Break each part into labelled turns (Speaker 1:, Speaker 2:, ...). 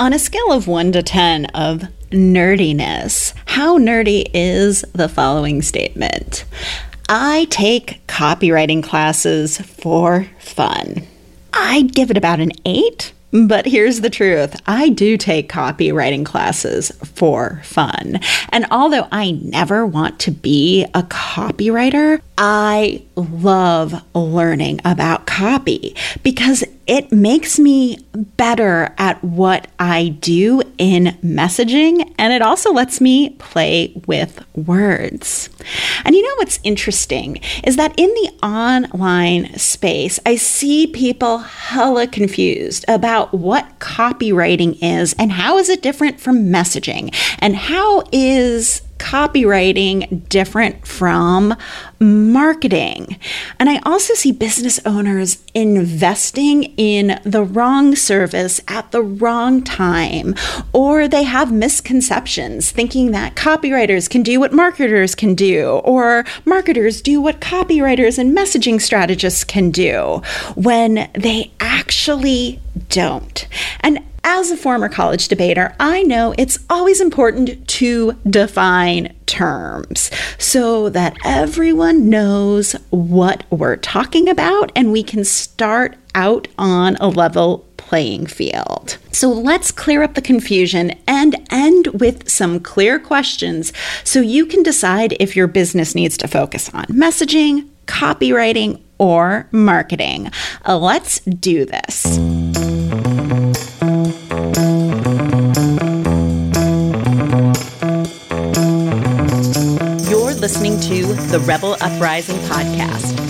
Speaker 1: On a scale of 1 to 10 of nerdiness, how nerdy is the following statement? I take copywriting classes for fun. I'd give it about an 8 but here's the truth I do take copywriting classes for fun. And although I never want to be a copywriter, I love learning about copy because it makes me better at what I do in messaging and it also lets me play with words. And you know what's interesting is that in the online space, I see people hella confused about what copywriting is and how is it different from messaging and how is copywriting different from marketing. And I also see business owners investing in the wrong service at the wrong time, or they have misconceptions thinking that copywriters can do what marketers can do, or marketers do what copywriters and messaging strategists can do when they actually don't. And as a former college debater, I know it's always important to define terms so that everyone knows what we're talking about and we can start out on a level playing field. So let's clear up the confusion and end with some clear questions so you can decide if your business needs to focus on messaging, copywriting, or marketing. Let's do this. To the Rebel Uprising podcast.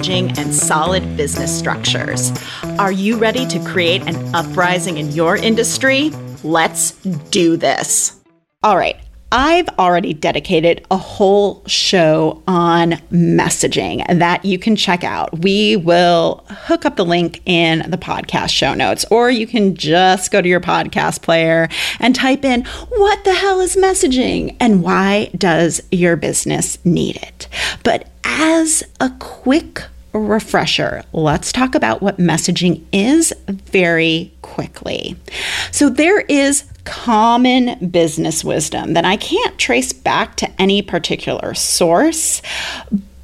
Speaker 1: messaging and solid business structures. Are you ready to create an uprising in your industry? Let's do this. All right. I've already dedicated a whole show on messaging that you can check out. We will hook up the link in the podcast show notes, or you can just go to your podcast player and type in, What the hell is messaging? and why does your business need it? But as a quick refresher, let's talk about what messaging is very quickly. So, there is common business wisdom that I can't trace back to any particular source,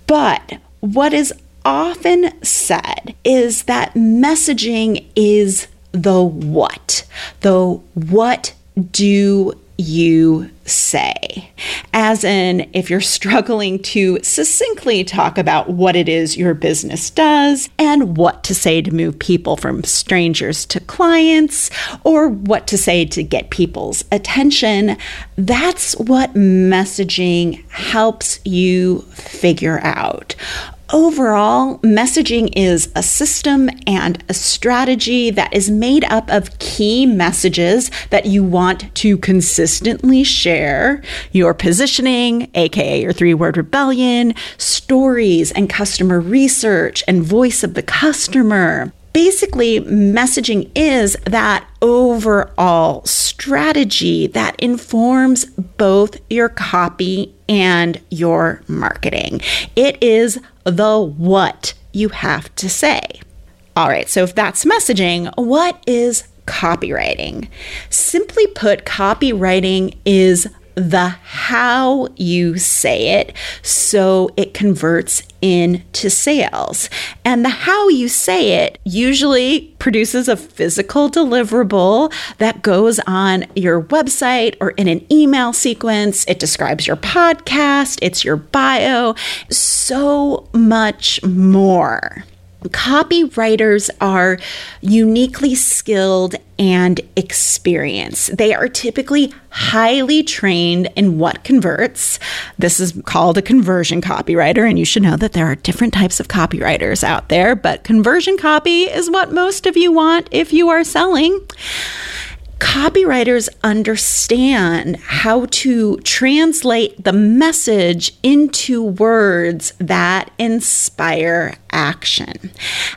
Speaker 1: but what is often said is that messaging is the what. The what do you say. As in, if you're struggling to succinctly talk about what it is your business does and what to say to move people from strangers to clients or what to say to get people's attention, that's what messaging helps you figure out. Overall, messaging is a system and a strategy that is made up of key messages that you want to consistently share, your positioning, aka your three word rebellion, stories and customer research, and voice of the customer basically, messaging is that overall strategy that informs both your copy and your marketing. It is the what you have to say. All right, so if that's messaging, what is copywriting? Simply put, copywriting is the how you say it so it converts into sales. And the how you say it usually produces a physical deliverable that goes on your website or in an email sequence. It describes your podcast, it's your bio, so much more. Copywriters are uniquely skilled and experienced. They are typically highly trained in what converts. This is called a conversion copywriter, and you should know that there are different types of copywriters out there, but conversion copy is what most of you want if you are selling. Copywriters understand how to translate the message into words that inspire action.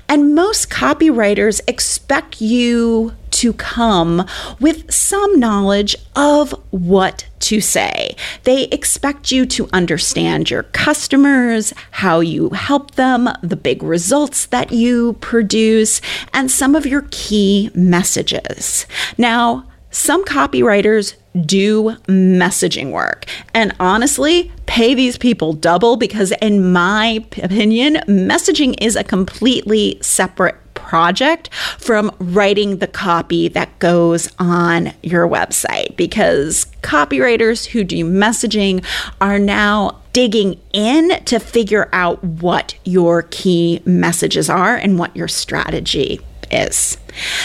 Speaker 1: And most copywriters expect you to come with some knowledge of what to say. They expect you to understand your customers, how you help them, the big results that you produce, and some of your key messages. Now, some copywriters do messaging work. And honestly, pay these people double because, in my opinion, messaging is a completely separate project from writing the copy that goes on your website because copywriters who do messaging are now digging in to figure out what your key messages are and what your strategy is.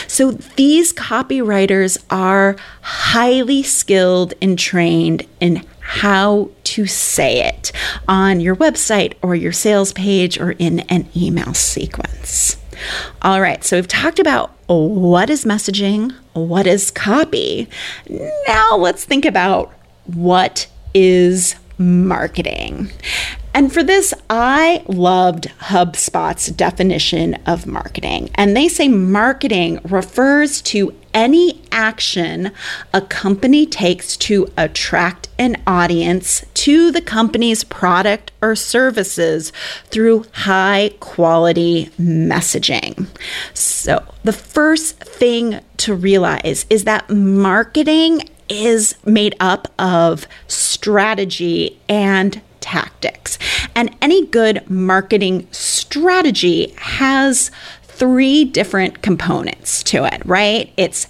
Speaker 1: So these copywriters are highly skilled and trained in how to say it on your website or your sales page or in an email sequence. All right, so we've talked about what is messaging, what is copy. Now let's think about what is marketing. And for this, I loved HubSpot's definition of marketing. And they say marketing refers to any action a company takes to attract an audience to the company's product or services through high quality messaging. So, the first thing to realize is that marketing is made up of strategy and tactics. And any good marketing strategy has three different components to it, right? It's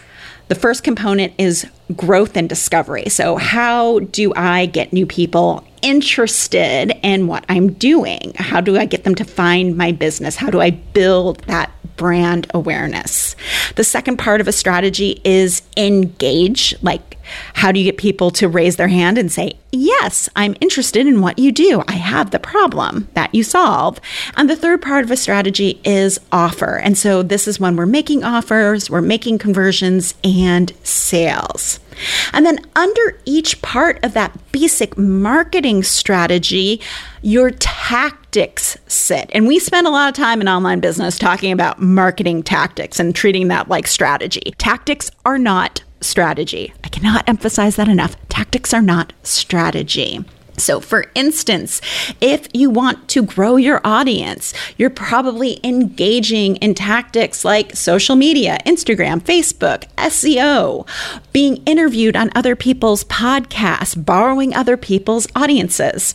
Speaker 1: the first component is growth and discovery. So, how do I get new people interested in what I'm doing? How do I get them to find my business? How do I build that brand awareness? The second part of a strategy is engage, like how do you get people to raise their hand and say, Yes, I'm interested in what you do. I have the problem that you solve. And the third part of a strategy is offer. And so this is when we're making offers, we're making conversions and sales. And then under each part of that basic marketing strategy, your tactics sit. And we spend a lot of time in online business talking about marketing tactics and treating that like strategy. Tactics are not strategy. I cannot emphasize that enough. Tactics are not strategy. So, for instance, if you want to grow your audience, you're probably engaging in tactics like social media, Instagram, Facebook, SEO, being interviewed on other people's podcasts, borrowing other people's audiences.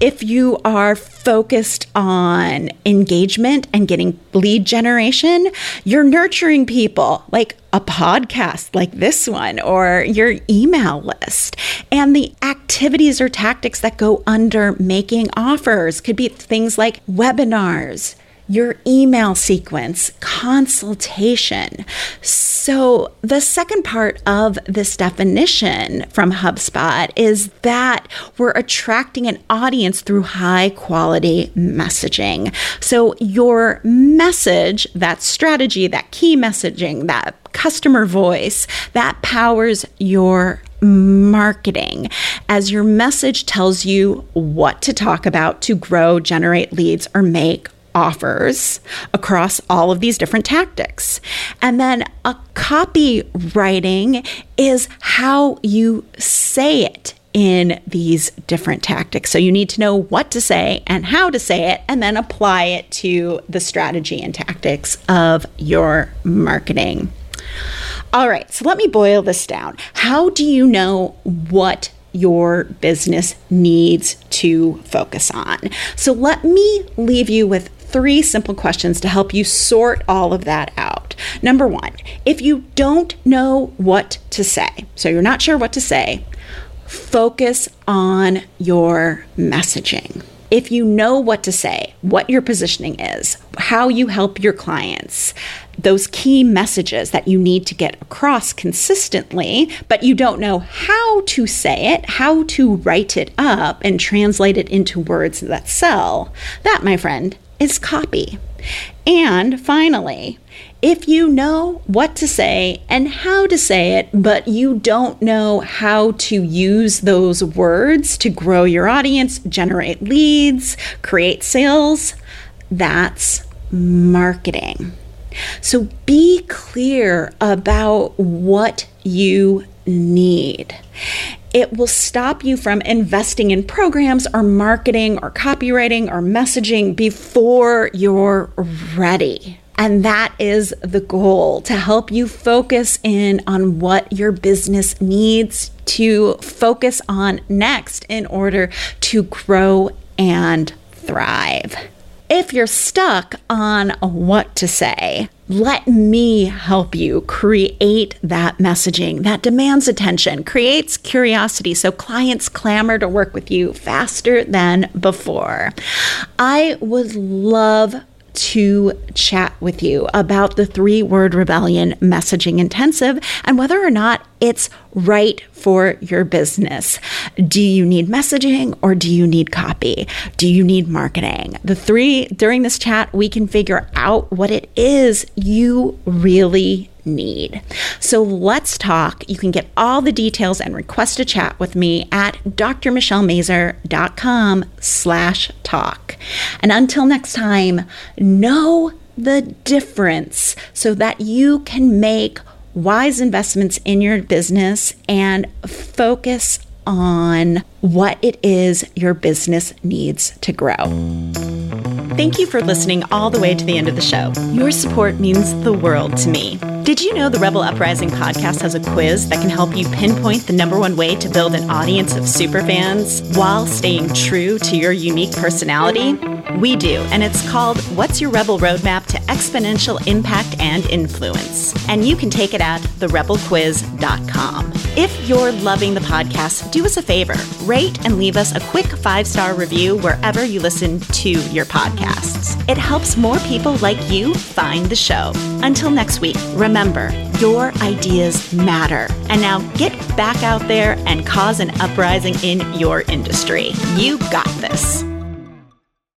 Speaker 1: If you are focused on engagement and getting lead generation, you're nurturing people like a podcast like this one or your email list. And the activities or tactics that go under making offers could be things like webinars your email sequence, consultation. So, the second part of this definition from HubSpot is that we're attracting an audience through high quality messaging. So, your message, that strategy, that key messaging, that customer voice, that powers your marketing as your message tells you what to talk about to grow, generate leads, or make offers across all of these different tactics. And then a copywriting is how you say it in these different tactics. So you need to know what to say and how to say it, and then apply it to the strategy and tactics of your marketing. All right, so let me boil this down. How do you know what your business needs to focus on? So let me leave you with three simple questions to help you sort all of that out. Number one, if you don't know what to say, so you're not sure what to say, focus on your messaging. If you know what to say, what your positioning is, how you help your clients, those key messages that you need to get across consistently, but you don't know how to say it, how to write it up and translate it into words that sell, that, my friend, is copy. And finally, If you know what to say and how to say it, but you don't know how to use those words to grow your audience, generate leads, create sales, that's marketing. So be clear about what you need. It will stop you from investing in programs or marketing or copywriting or messaging before you're ready. And that is the goal to help you focus in on what your business needs to focus on next in order to grow and thrive. If you're stuck on what to say, let me help you create that messaging that demands attention, creates curiosity, so clients clamor to work with you faster than before. I would love to chat with you about the three word rebellion messaging intensive and whether or not it's right for your business. Do you need messaging or do you need copy? Do you need marketing? The three during this chat, we can figure out what it is you really need. So let's talk. You can get all the details and request a chat with me at drmichellemazur.com slash talk. And until next time, know the difference so that you can make wise investments in your business and focus on what it is your business needs to grow. Thank you for listening all the way to the end of the show. Your support means the world to me. Did you know the Rebel Uprising podcast has a quiz that can help you pinpoint the number one way to build an audience of superfans while staying true to your unique personality? We do, and it's called What's Your Rebel Roadmap to Exponential Impact and Influence? And you can take it at therebelquiz.com. If you're loving the podcast, do us a favor rate and leave us a quick five star review wherever you listen to your podcasts. It helps more people like you find the show. Until next week, remember your ideas matter. And now get back out there and cause an uprising in your industry. You got this.